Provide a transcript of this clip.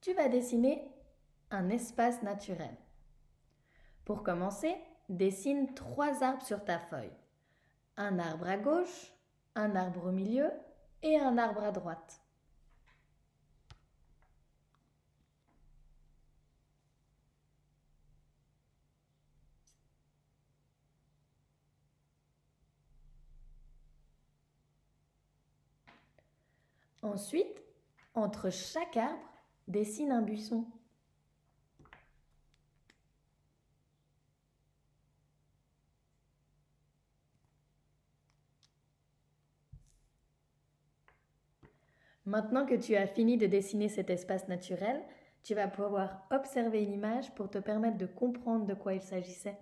tu vas dessiner un espace naturel. Pour commencer, dessine trois arbres sur ta feuille. Un arbre à gauche, un arbre au milieu et un arbre à droite. Ensuite, entre chaque arbre, dessine un buisson. Maintenant que tu as fini de dessiner cet espace naturel, tu vas pouvoir observer une image pour te permettre de comprendre de quoi il s'agissait.